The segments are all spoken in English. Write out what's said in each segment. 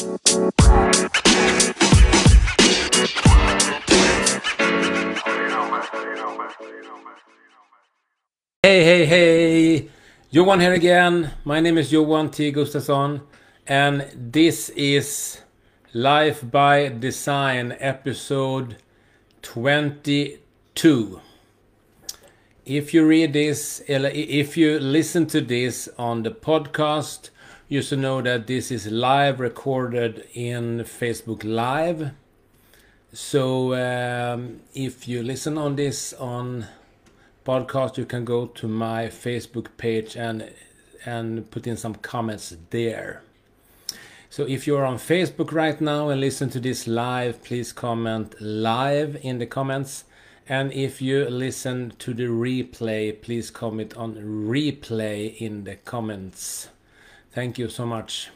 Hey, hey, hey! Johan here again. My name is Johan T. Gustafsson, and this is Life by Design episode 22. If you read this, if you listen to this on the podcast, you should know that this is live recorded in Facebook Live. So um, if you listen on this on podcast, you can go to my Facebook page and and put in some comments there. So if you're on Facebook right now and listen to this live, please comment live in the comments. And if you listen to the replay, please comment on replay in the comments. Thank you so much.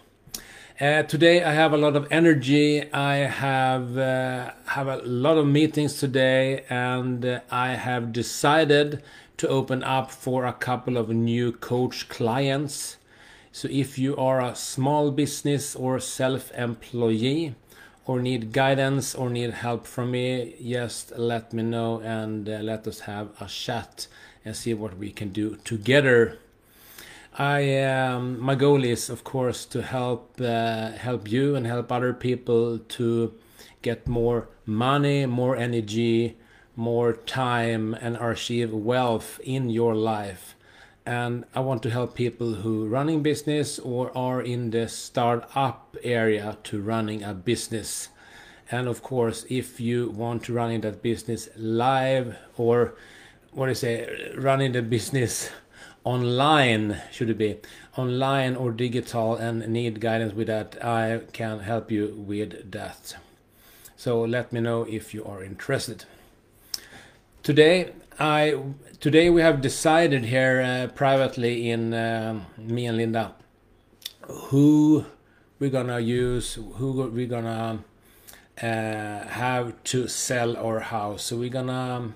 Uh, today I have a lot of energy. I have uh, have a lot of meetings today, and uh, I have decided to open up for a couple of new coach clients. So if you are a small business or self-employee, or need guidance or need help from me, just let me know and uh, let us have a chat and see what we can do together. I um, my goal is of course to help uh, help you and help other people to get more money, more energy, more time, and achieve wealth in your life. And I want to help people who running business or are in the startup area to running a business. And of course, if you want to run in that business live or what do you say, running the business online should it be online or digital and need guidance with that i can help you with that. So let me know if you are interested. Today i today we have decided here uh, privately in uh, me and linda who we're gonna use who we're gonna uh, have to sell our house. So we're gonna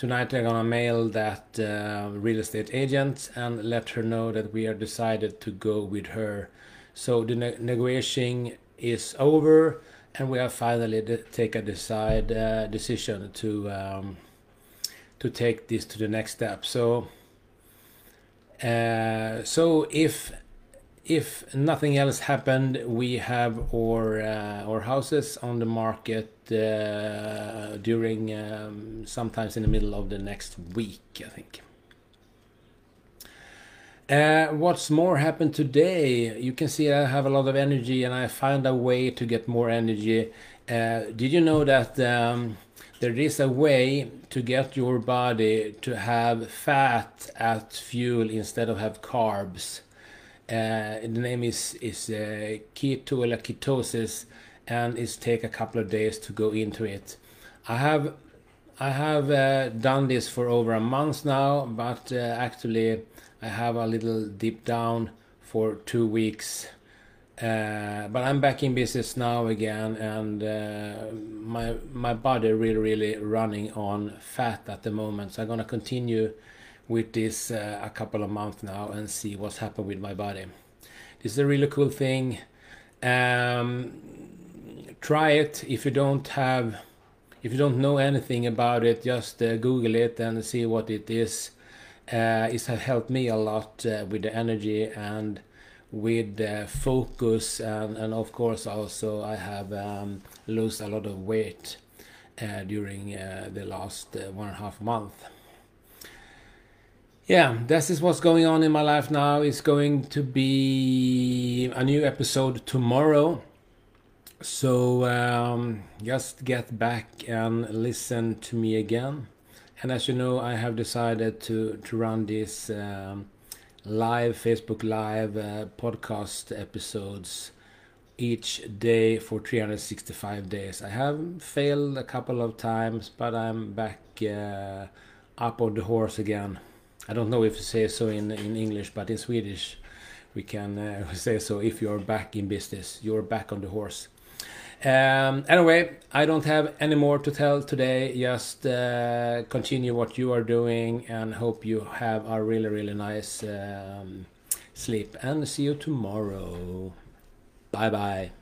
Tonight I'm gonna mail that uh, real estate agent and let her know that we are decided to go with her. So the ne negotiation is over, and we have finally take a decide uh, decision to um, to take this to the next step. So uh, so if if nothing else happened, we have our uh, our houses on the market uh, during um, sometimes in the middle of the next week, I think. Uh, what's more happened today? You can see I have a lot of energy and I found a way to get more energy. Uh, did you know that um, there is a way to get your body to have fat as fuel instead of have carbs? Uh, the name is is uh, keto or ketosis, and it's take a couple of days to go into it. I have I have uh, done this for over a month now, but uh, actually I have a little deep down for two weeks. Uh, but I'm back in business now again, and uh, my my body really really running on fat at the moment. So I'm gonna continue with this uh, a couple of months now and see what's happened with my body. This is a really cool thing. Um, try it if you don't have if you don't know anything about it just uh, google it and see what it is uh, it has helped me a lot uh, with the energy and with the focus and, and of course also i have um, lost a lot of weight uh, during uh, the last one and a half month yeah, this is what's going on in my life now. It's going to be a new episode tomorrow. So um, just get back and listen to me again. And as you know, I have decided to, to run this um, live, Facebook Live uh, podcast episodes each day for 365 days. I have failed a couple of times, but I'm back uh, up on the horse again. I don't know if you say so in, in English, but in Swedish we can uh, say so. If you're back in business, you're back on the horse. Um, anyway, I don't have any more to tell today. Just uh, continue what you are doing and hope you have a really, really nice um, sleep. And see you tomorrow. Bye bye.